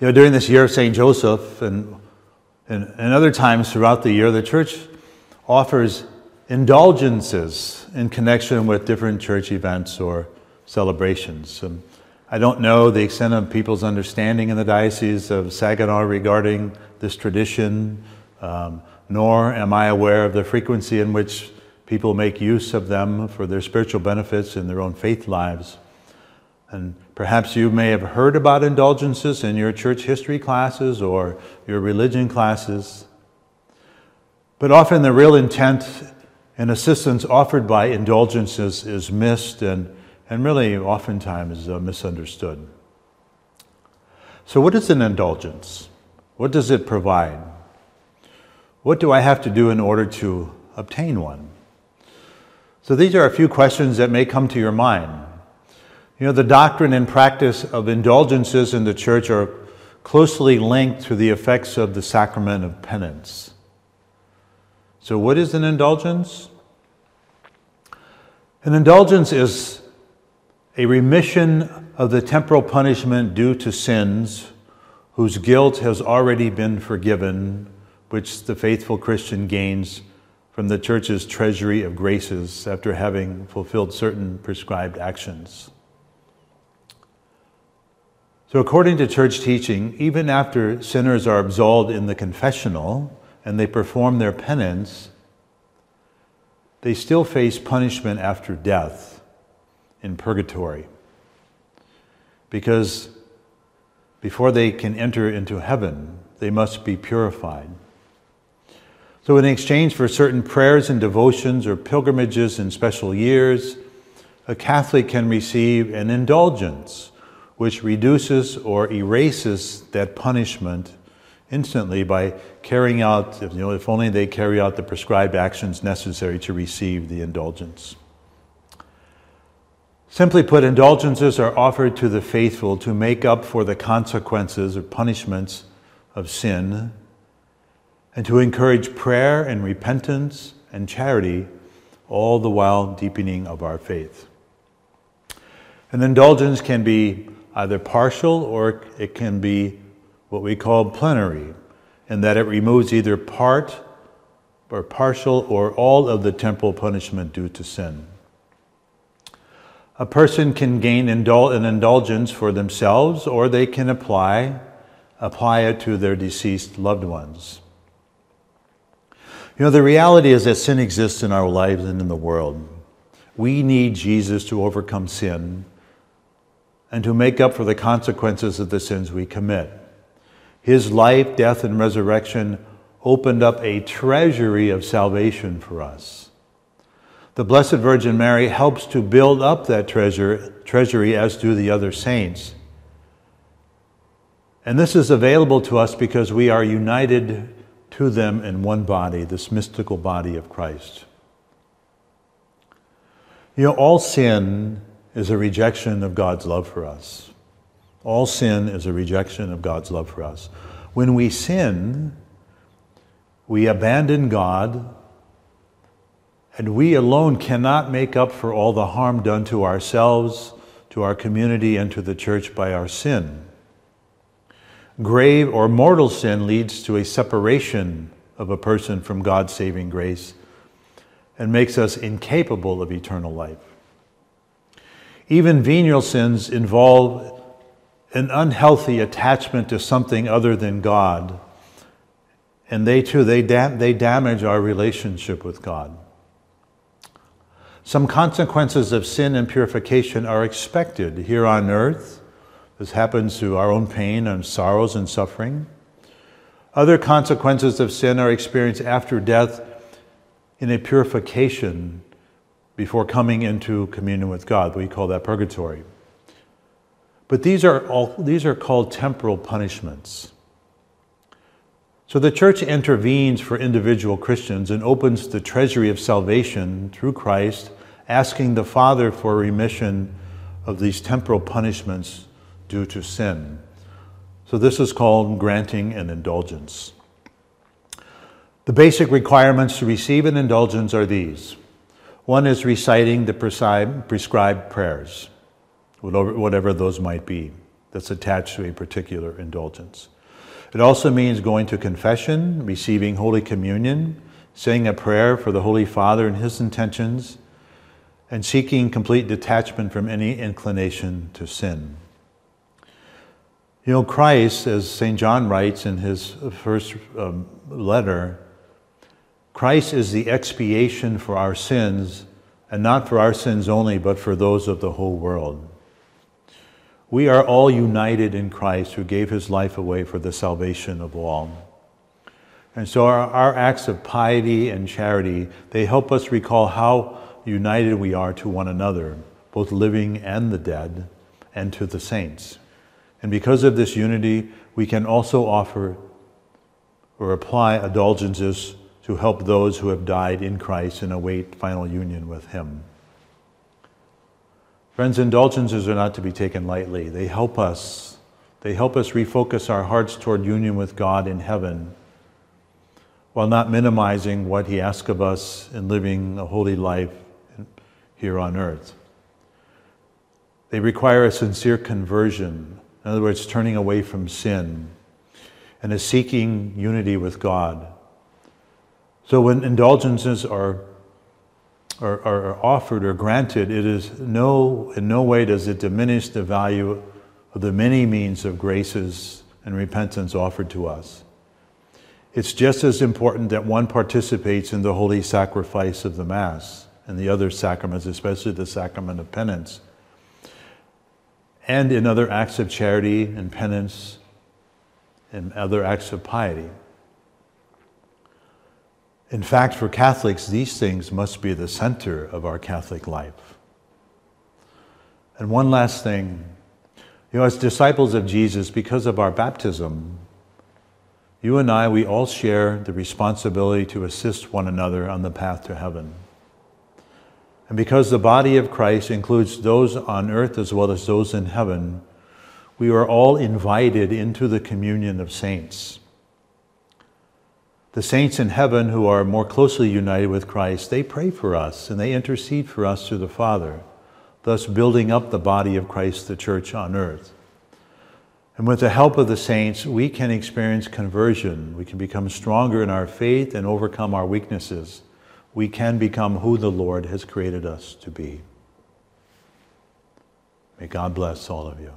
You know, during this year of St. Joseph and, and, and other times throughout the year, the church offers indulgences in connection with different church events or celebrations. Um, I don't know the extent of people's understanding in the Diocese of Saginaw regarding this tradition, um, nor am I aware of the frequency in which people make use of them for their spiritual benefits in their own faith lives. And perhaps you may have heard about indulgences in your church history classes or your religion classes. But often the real intent and assistance offered by indulgences is missed and, and really oftentimes uh, misunderstood. So, what is an indulgence? What does it provide? What do I have to do in order to obtain one? So, these are a few questions that may come to your mind. You know, the doctrine and practice of indulgences in the church are closely linked to the effects of the sacrament of penance. So, what is an indulgence? An indulgence is a remission of the temporal punishment due to sins whose guilt has already been forgiven, which the faithful Christian gains from the church's treasury of graces after having fulfilled certain prescribed actions. So, according to church teaching, even after sinners are absolved in the confessional and they perform their penance, they still face punishment after death in purgatory. Because before they can enter into heaven, they must be purified. So, in exchange for certain prayers and devotions or pilgrimages in special years, a Catholic can receive an indulgence which reduces or erases that punishment instantly by carrying out, you know, if only they carry out the prescribed actions necessary to receive the indulgence. Simply put, indulgences are offered to the faithful to make up for the consequences or punishments of sin and to encourage prayer and repentance and charity, all the while deepening of our faith. An indulgence can be either partial or it can be what we call plenary, in that it removes either part or partial or all of the temporal punishment due to sin. A person can gain indul- an indulgence for themselves or they can apply, apply it to their deceased loved ones. You know, the reality is that sin exists in our lives and in the world. We need Jesus to overcome sin and to make up for the consequences of the sins we commit. His life, death, and resurrection opened up a treasury of salvation for us. The Blessed Virgin Mary helps to build up that treasure, treasury, as do the other saints. And this is available to us because we are united to them in one body, this mystical body of Christ. You know, all sin is a rejection of God's love for us. All sin is a rejection of God's love for us. When we sin, we abandon God, and we alone cannot make up for all the harm done to ourselves, to our community, and to the church by our sin. Grave or mortal sin leads to a separation of a person from God's saving grace and makes us incapable of eternal life. Even venial sins involve an unhealthy attachment to something other than God. And they too, they, dam- they damage our relationship with God. Some consequences of sin and purification are expected here on earth. This happens through our own pain and sorrows and suffering. Other consequences of sin are experienced after death in a purification before coming into communion with God. We call that purgatory. But these are, all, these are called temporal punishments. So the church intervenes for individual Christians and opens the treasury of salvation through Christ, asking the Father for remission of these temporal punishments due to sin. So this is called granting an indulgence. The basic requirements to receive an indulgence are these one is reciting the prescribed prayers, whatever those might be. that's attached to a particular indulgence. It also means going to confession, receiving Holy Communion, saying a prayer for the Holy Father and his intentions, and seeking complete detachment from any inclination to sin. You know, Christ, as St. John writes in his first um, letter, Christ is the expiation for our sins, and not for our sins only, but for those of the whole world. We are all united in Christ who gave his life away for the salvation of all. And so our, our, acts of piety and charity, they help us recall how united we are to one another, both living and the dead, and to the saints. And because of this unity, we can also offer or apply indulgences to help those who have died in Christ and await final union with him. Friends, indulgences are not to be taken lightly. They help us. They help us refocus our hearts toward union with God in heaven while not minimizing what He asks of us in living a holy life here on earth. They require a sincere conversion, in other words, turning away from sin and a seeking unity with God. So when indulgences are are, are offered or granted, it is no, in no way does it diminish the value of the many means of graces and repentance offered to us. It's just as important that one participates in the holy sacrifice of the Mass and the other sacraments, especially the sacrament of penance, and in other acts of charity and penance and other acts of piety. In fact, for Catholics, these things must be the center of our Catholic life. And one last thing you know, as disciples of Jesus, because of our baptism, you and I, we all share the responsibility to assist one another on the path to heaven. And because the body of Christ includes those on earth as well as those in heaven, we are all invited into the communion of saints. The saints in heaven who are more closely united with Christ, they pray for us and they intercede for us through the Father, thus building up the body of Christ, the church on earth. And with the help of the saints, we can experience conversion. We can become stronger in our faith and overcome our weaknesses. We can become who the Lord has created us to be. May God bless all of you.